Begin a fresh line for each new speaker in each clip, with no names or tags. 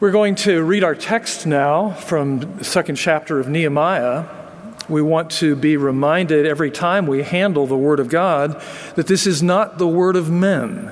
We're going to read our text now from the second chapter of Nehemiah. We want to be reminded every time we handle the Word of God that this is not the Word of men.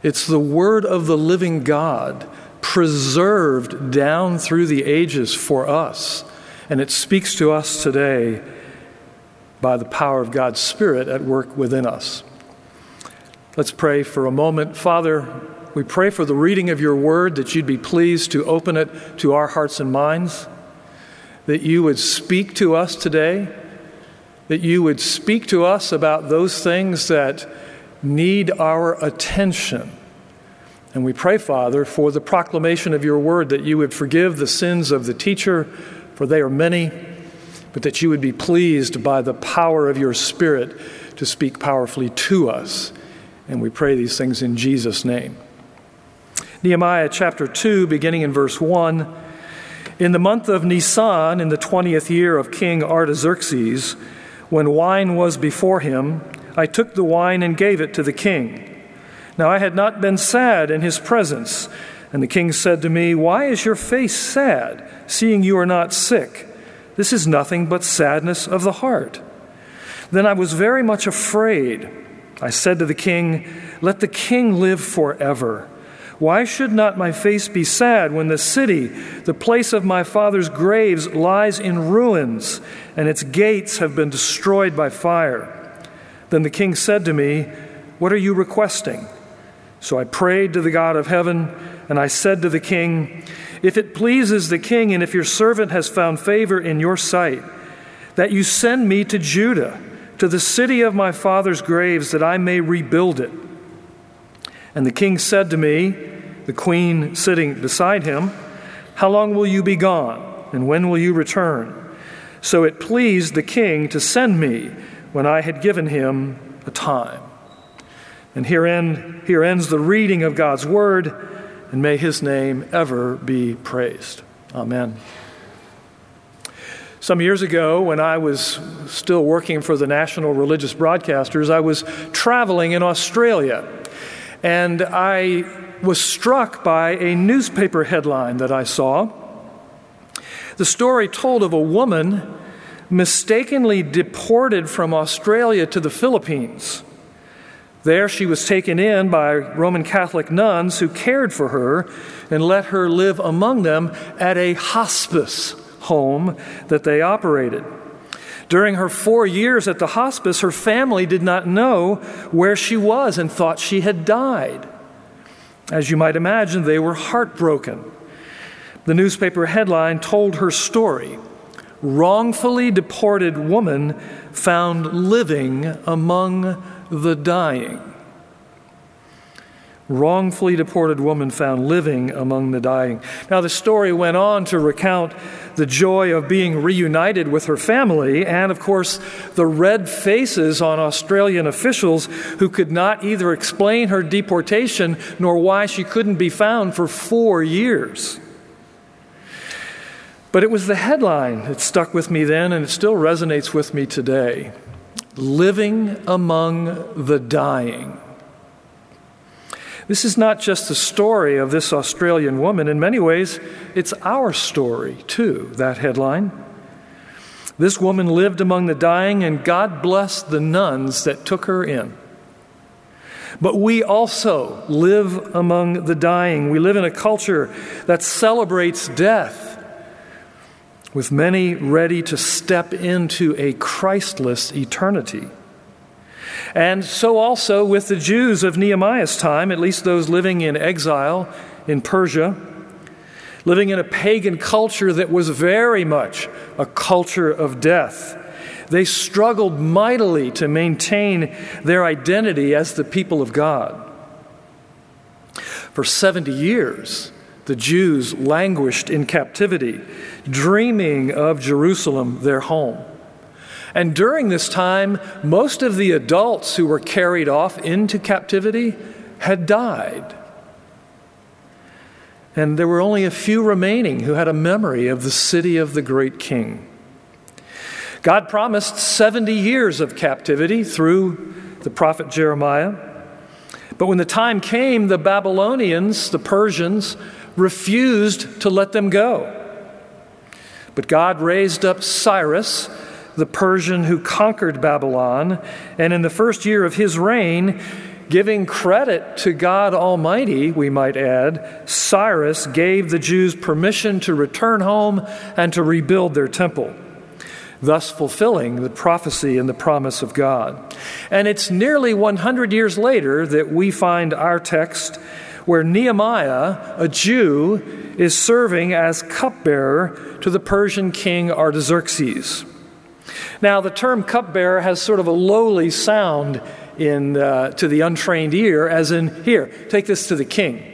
It's the Word of the living God, preserved down through the ages for us. And it speaks to us today by the power of God's Spirit at work within us. Let's pray for a moment. Father, we pray for the reading of your word that you'd be pleased to open it to our hearts and minds, that you would speak to us today, that you would speak to us about those things that need our attention. And we pray, Father, for the proclamation of your word that you would forgive the sins of the teacher, for they are many, but that you would be pleased by the power of your Spirit to speak powerfully to us. And we pray these things in Jesus' name. Nehemiah chapter 2, beginning in verse 1. In the month of Nisan, in the 20th year of King Artaxerxes, when wine was before him, I took the wine and gave it to the king. Now I had not been sad in his presence. And the king said to me, Why is your face sad, seeing you are not sick? This is nothing but sadness of the heart. Then I was very much afraid. I said to the king, Let the king live forever. Why should not my face be sad when the city, the place of my father's graves, lies in ruins and its gates have been destroyed by fire? Then the king said to me, What are you requesting? So I prayed to the God of heaven, and I said to the king, If it pleases the king, and if your servant has found favor in your sight, that you send me to Judah, to the city of my father's graves, that I may rebuild it. And the king said to me, the queen sitting beside him, How long will you be gone, and when will you return? So it pleased the king to send me when I had given him a time. And here, end, here ends the reading of God's word, and may his name ever be praised. Amen. Some years ago, when I was still working for the National Religious Broadcasters, I was traveling in Australia. And I was struck by a newspaper headline that I saw. The story told of a woman mistakenly deported from Australia to the Philippines. There, she was taken in by Roman Catholic nuns who cared for her and let her live among them at a hospice home that they operated. During her four years at the hospice, her family did not know where she was and thought she had died. As you might imagine, they were heartbroken. The newspaper headline told her story Wrongfully deported woman found living among the dying wrongfully deported woman found living among the dying. Now, the story went on to recount the joy of being reunited with her family, and of course, the red faces on Australian officials who could not either explain her deportation nor why she couldn't be found for four years. But it was the headline that stuck with me then, and it still resonates with me today Living Among the Dying. This is not just the story of this Australian woman. In many ways, it's our story, too, that headline. This woman lived among the dying, and God blessed the nuns that took her in. But we also live among the dying. We live in a culture that celebrates death, with many ready to step into a Christless eternity. And so also with the Jews of Nehemiah's time, at least those living in exile in Persia, living in a pagan culture that was very much a culture of death. They struggled mightily to maintain their identity as the people of God. For 70 years, the Jews languished in captivity, dreaming of Jerusalem, their home. And during this time, most of the adults who were carried off into captivity had died. And there were only a few remaining who had a memory of the city of the great king. God promised 70 years of captivity through the prophet Jeremiah. But when the time came, the Babylonians, the Persians, refused to let them go. But God raised up Cyrus, the Persian who conquered Babylon, and in the first year of his reign, giving credit to God Almighty, we might add, Cyrus gave the Jews permission to return home and to rebuild their temple, thus fulfilling the prophecy and the promise of God. And it's nearly 100 years later that we find our text where Nehemiah, a Jew, is serving as cupbearer to the Persian king Artaxerxes. Now, the term cupbearer has sort of a lowly sound in, uh, to the untrained ear, as in, here, take this to the king.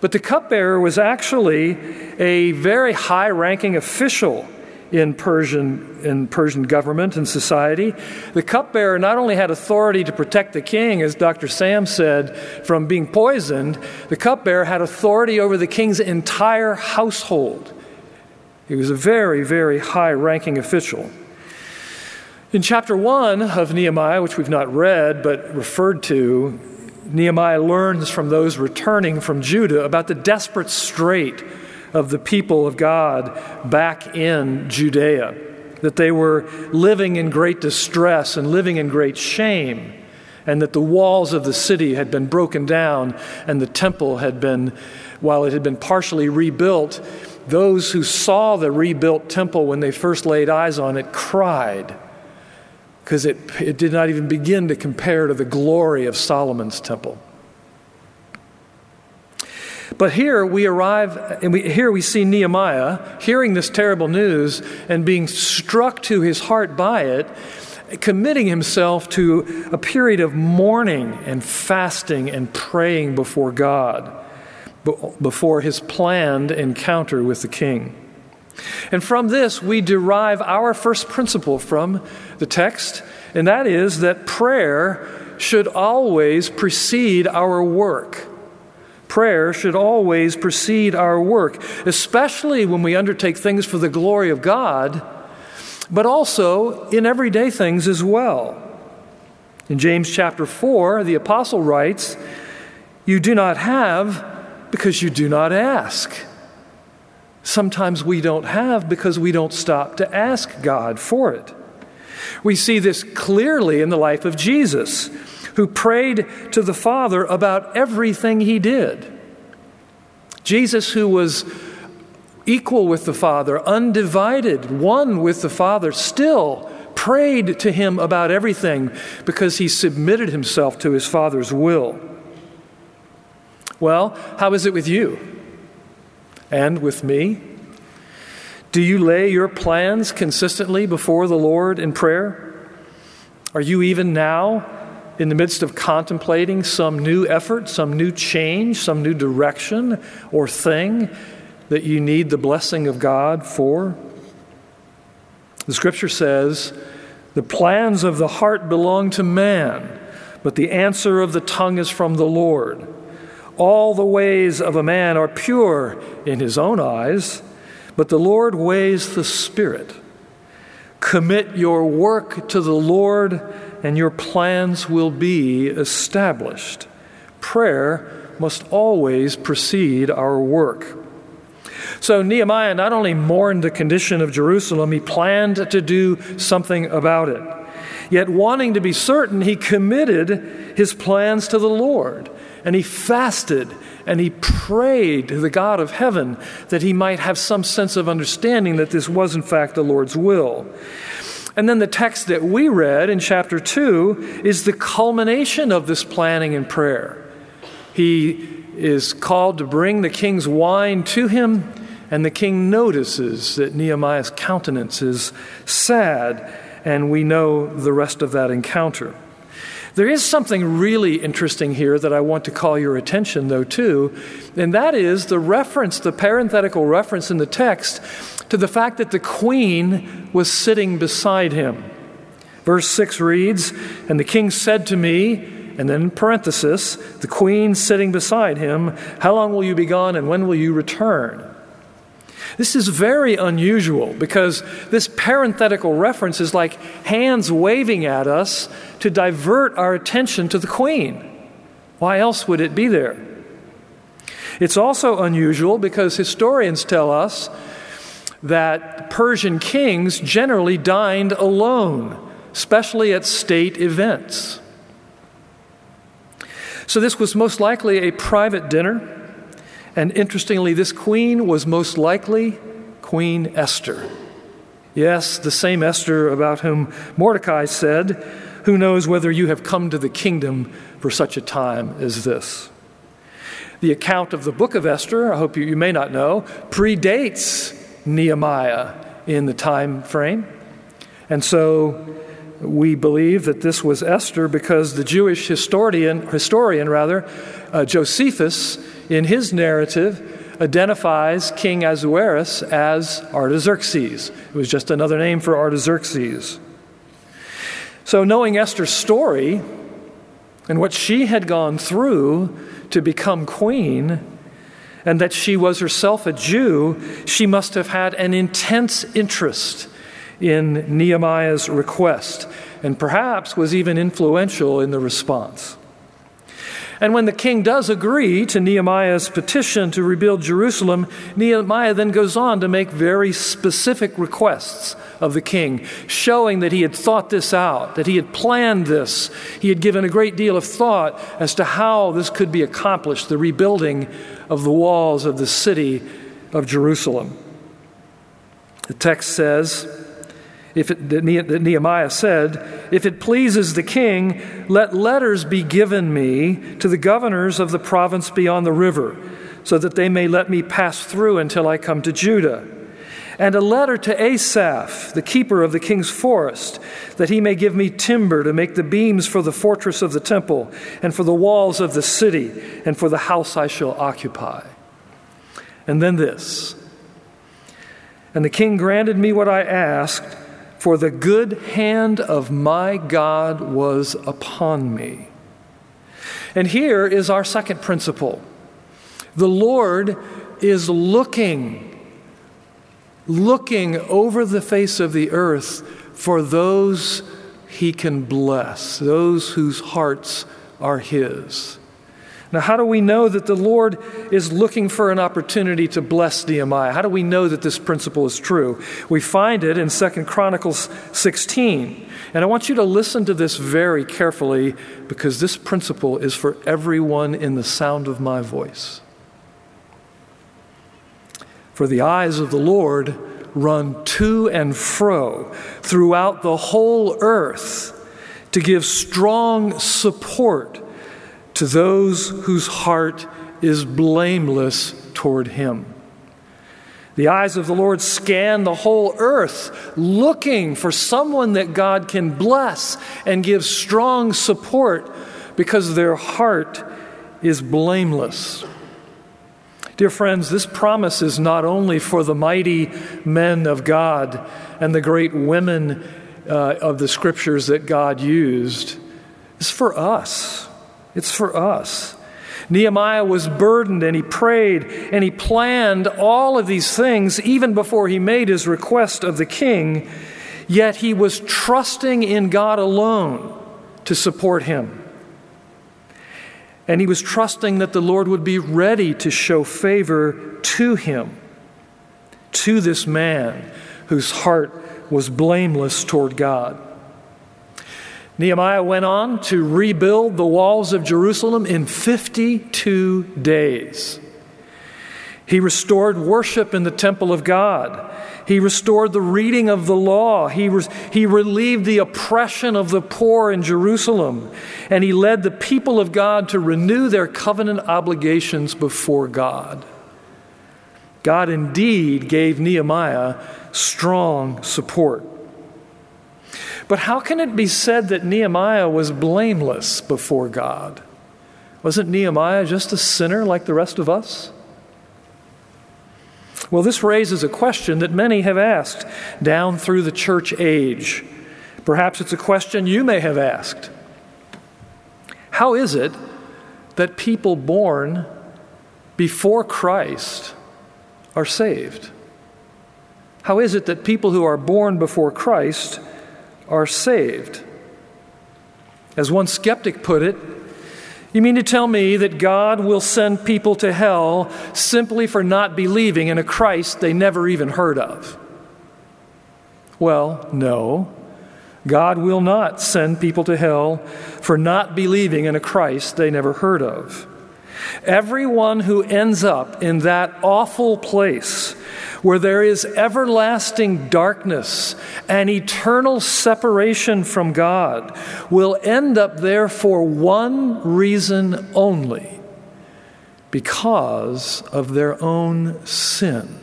But the cupbearer was actually a very high ranking official in Persian, in Persian government and society. The cupbearer not only had authority to protect the king, as Dr. Sam said, from being poisoned, the cupbearer had authority over the king's entire household. He was a very, very high ranking official. In chapter 1 of Nehemiah, which we've not read but referred to, Nehemiah learns from those returning from Judah about the desperate strait of the people of God back in Judea, that they were living in great distress and living in great shame, and that the walls of the city had been broken down and the temple had been, while it had been partially rebuilt, those who saw the rebuilt temple when they first laid eyes on it cried because it, it did not even begin to compare to the glory of Solomon's temple. But here we arrive, and we, here we see Nehemiah hearing this terrible news and being struck to his heart by it, committing himself to a period of mourning and fasting and praying before God, before his planned encounter with the king. And from this, we derive our first principle from the text, and that is that prayer should always precede our work. Prayer should always precede our work, especially when we undertake things for the glory of God, but also in everyday things as well. In James chapter 4, the apostle writes, You do not have because you do not ask. Sometimes we don't have because we don't stop to ask God for it. We see this clearly in the life of Jesus who prayed to the Father about everything he did. Jesus, who was equal with the Father, undivided, one with the Father, still prayed to him about everything because he submitted himself to his Father's will. Well, how is it with you? And with me? Do you lay your plans consistently before the Lord in prayer? Are you even now in the midst of contemplating some new effort, some new change, some new direction or thing that you need the blessing of God for? The scripture says, The plans of the heart belong to man, but the answer of the tongue is from the Lord. All the ways of a man are pure in his own eyes, but the Lord weighs the Spirit. Commit your work to the Lord and your plans will be established. Prayer must always precede our work. So Nehemiah not only mourned the condition of Jerusalem, he planned to do something about it. Yet, wanting to be certain, he committed his plans to the Lord. And he fasted and he prayed to the God of heaven that he might have some sense of understanding that this was, in fact, the Lord's will. And then the text that we read in chapter 2 is the culmination of this planning and prayer. He is called to bring the king's wine to him, and the king notices that Nehemiah's countenance is sad, and we know the rest of that encounter. There is something really interesting here that I want to call your attention, though, too, and that is the reference, the parenthetical reference in the text to the fact that the queen was sitting beside him. Verse 6 reads, And the king said to me, and then in parenthesis, the queen sitting beside him, How long will you be gone and when will you return? This is very unusual because this parenthetical reference is like hands waving at us to divert our attention to the queen. Why else would it be there? It's also unusual because historians tell us that Persian kings generally dined alone, especially at state events. So, this was most likely a private dinner. And interestingly, this queen was most likely Queen Esther. Yes, the same Esther about whom Mordecai said, Who knows whether you have come to the kingdom for such a time as this? The account of the book of Esther, I hope you, you may not know, predates Nehemiah in the time frame. And so we believe that this was Esther because the Jewish historian, historian rather, uh, Josephus, in his narrative, identifies King Ahasuerus as Artaxerxes. It was just another name for Artaxerxes. So, knowing Esther's story and what she had gone through to become queen, and that she was herself a Jew, she must have had an intense interest in Nehemiah's request, and perhaps was even influential in the response. And when the king does agree to Nehemiah's petition to rebuild Jerusalem, Nehemiah then goes on to make very specific requests of the king, showing that he had thought this out, that he had planned this. He had given a great deal of thought as to how this could be accomplished, the rebuilding of the walls of the city of Jerusalem. The text says, if it, that Nehemiah said, If it pleases the king, let letters be given me to the governors of the province beyond the river, so that they may let me pass through until I come to Judah. And a letter to Asaph, the keeper of the king's forest, that he may give me timber to make the beams for the fortress of the temple, and for the walls of the city, and for the house I shall occupy. And then this. And the king granted me what I asked for the good hand of my God was upon me. And here is our second principle the Lord is looking, looking over the face of the earth for those he can bless, those whose hearts are his. Now, how do we know that the Lord is looking for an opportunity to bless Nehemiah? How do we know that this principle is true? We find it in 2 Chronicles 16. And I want you to listen to this very carefully because this principle is for everyone in the sound of my voice. For the eyes of the Lord run to and fro throughout the whole earth to give strong support to those whose heart is blameless toward him. The eyes of the Lord scan the whole earth, looking for someone that God can bless and give strong support because their heart is blameless. Dear friends, this promise is not only for the mighty men of God and the great women uh, of the scriptures that God used, it's for us. It's for us. Nehemiah was burdened and he prayed and he planned all of these things even before he made his request of the king, yet he was trusting in God alone to support him. And he was trusting that the Lord would be ready to show favor to him, to this man whose heart was blameless toward God. Nehemiah went on to rebuild the walls of Jerusalem in 52 days. He restored worship in the temple of God. He restored the reading of the law. He, was, he relieved the oppression of the poor in Jerusalem. And he led the people of God to renew their covenant obligations before God. God indeed gave Nehemiah strong support. But how can it be said that Nehemiah was blameless before God? Wasn't Nehemiah just a sinner like the rest of us? Well, this raises a question that many have asked down through the church age. Perhaps it's a question you may have asked. How is it that people born before Christ are saved? How is it that people who are born before Christ are saved. As one skeptic put it, You mean to tell me that God will send people to hell simply for not believing in a Christ they never even heard of? Well, no. God will not send people to hell for not believing in a Christ they never heard of. Everyone who ends up in that awful place where there is everlasting darkness and eternal separation from God will end up there for one reason only because of their own sin.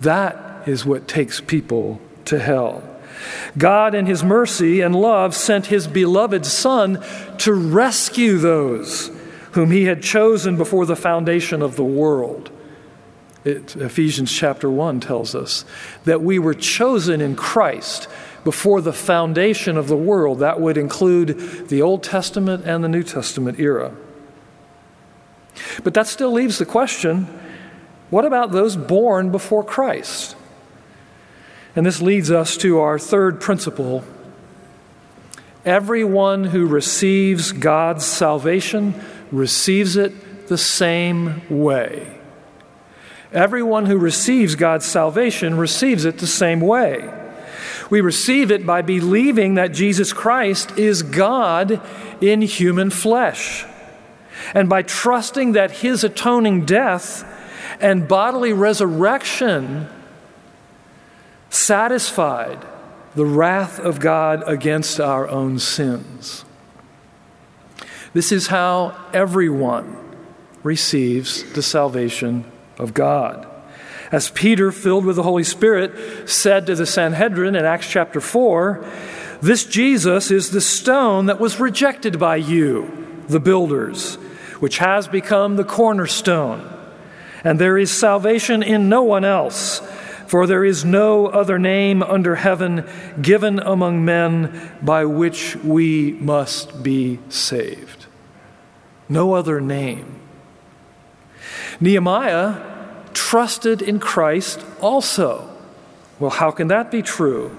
That is what takes people to hell. God, in His mercy and love, sent His beloved Son to rescue those whom He had chosen before the foundation of the world. It, Ephesians chapter 1 tells us that we were chosen in Christ before the foundation of the world. That would include the Old Testament and the New Testament era. But that still leaves the question what about those born before Christ? And this leads us to our third principle. Everyone who receives God's salvation receives it the same way. Everyone who receives God's salvation receives it the same way. We receive it by believing that Jesus Christ is God in human flesh, and by trusting that his atoning death and bodily resurrection satisfied the wrath of God against our own sins. This is how everyone receives the salvation of God. As Peter, filled with the Holy Spirit, said to the Sanhedrin in Acts chapter 4, this Jesus is the stone that was rejected by you, the builders, which has become the cornerstone. And there is salvation in no one else. For there is no other name under heaven given among men by which we must be saved. No other name. Nehemiah trusted in Christ also. Well, how can that be true?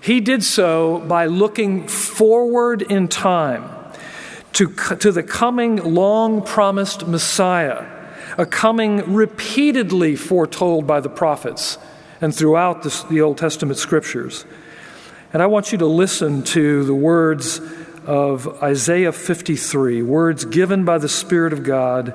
He did so by looking forward in time to, to the coming long promised Messiah, a coming repeatedly foretold by the prophets and throughout the, the Old Testament scriptures. And I want you to listen to the words of Isaiah 53, words given by the Spirit of God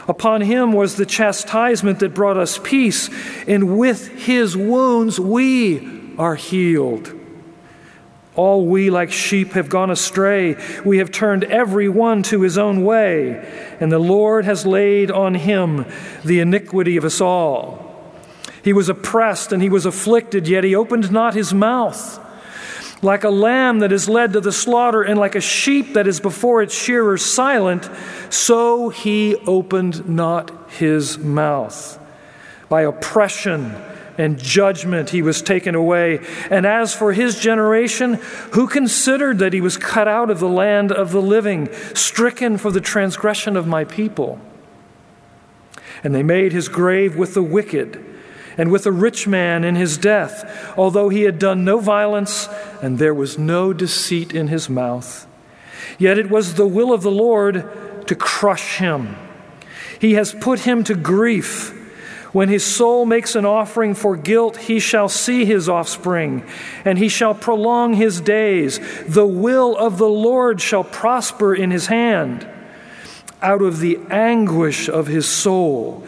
Upon him was the chastisement that brought us peace, and with his wounds we are healed. All we like sheep have gone astray. We have turned every one to his own way, and the Lord has laid on him the iniquity of us all. He was oppressed and he was afflicted, yet he opened not his mouth. Like a lamb that is led to the slaughter, and like a sheep that is before its shearer silent, so he opened not his mouth. By oppression and judgment he was taken away. And as for his generation, who considered that he was cut out of the land of the living, stricken for the transgression of my people? And they made his grave with the wicked and with a rich man in his death, although he had done no violence and there was no deceit in his mouth. Yet it was the will of the Lord to crush him. He has put him to grief. When his soul makes an offering for guilt, he shall see his offspring, and he shall prolong his days. The will of the Lord shall prosper in his hand. Out of the anguish of his soul,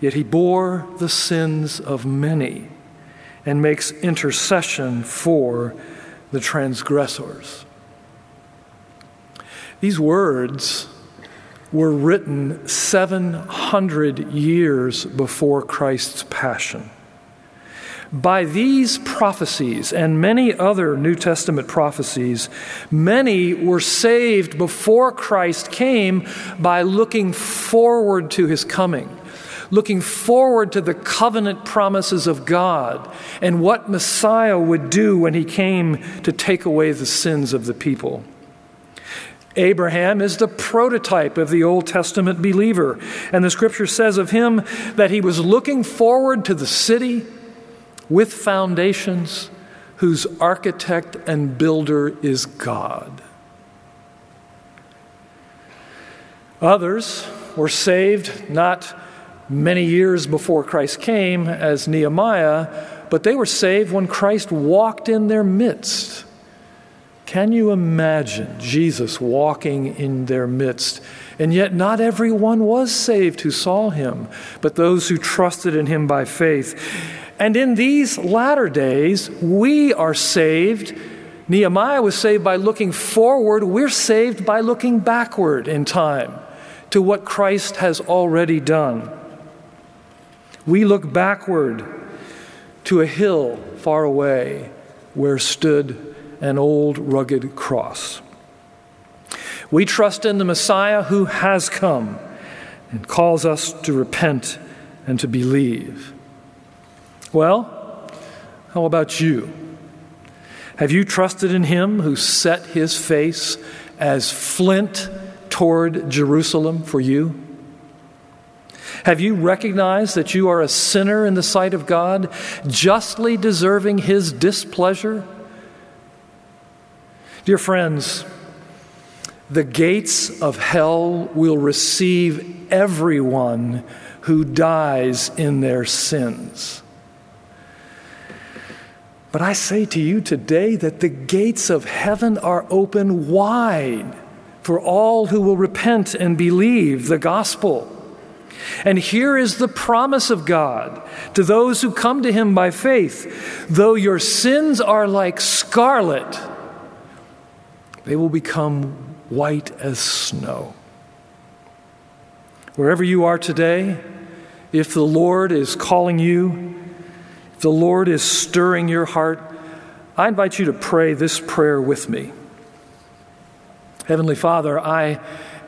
Yet he bore the sins of many and makes intercession for the transgressors. These words were written 700 years before Christ's passion. By these prophecies and many other New Testament prophecies, many were saved before Christ came by looking forward to his coming, looking forward to the covenant promises of God and what Messiah would do when he came to take away the sins of the people. Abraham is the prototype of the Old Testament believer, and the scripture says of him that he was looking forward to the city with foundations whose architect and builder is God. Others were saved not many years before Christ came, as Nehemiah, but they were saved when Christ walked in their midst. Can you imagine Jesus walking in their midst? And yet, not everyone was saved who saw him, but those who trusted in him by faith. And in these latter days, we are saved. Nehemiah was saved by looking forward. We're saved by looking backward in time to what Christ has already done. We look backward to a hill far away where stood an old rugged cross. We trust in the Messiah who has come and calls us to repent and to believe. Well, how about you? Have you trusted in him who set his face as flint toward Jerusalem for you? Have you recognized that you are a sinner in the sight of God, justly deserving his displeasure? Dear friends, the gates of hell will receive everyone who dies in their sins. But I say to you today that the gates of heaven are open wide for all who will repent and believe the gospel. And here is the promise of God to those who come to him by faith though your sins are like scarlet, they will become white as snow. Wherever you are today, if the Lord is calling you, if the Lord is stirring your heart, I invite you to pray this prayer with me. Heavenly Father, I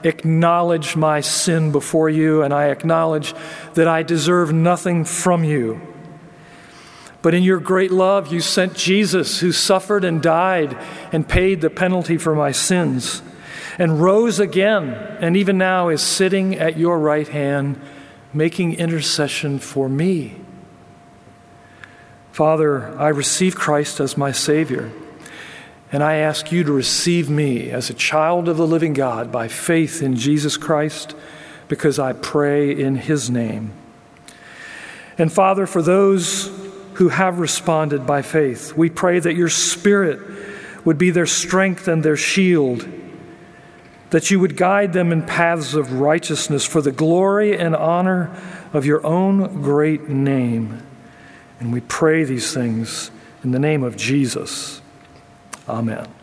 acknowledge my sin before you, and I acknowledge that I deserve nothing from you. But in your great love, you sent Jesus, who suffered and died and paid the penalty for my sins, and rose again, and even now is sitting at your right hand, making intercession for me. Father, I receive Christ as my Savior, and I ask you to receive me as a child of the living God by faith in Jesus Christ, because I pray in His name. And Father, for those who have responded by faith. We pray that your Spirit would be their strength and their shield, that you would guide them in paths of righteousness for the glory and honor of your own great name. And we pray these things in the name of Jesus. Amen.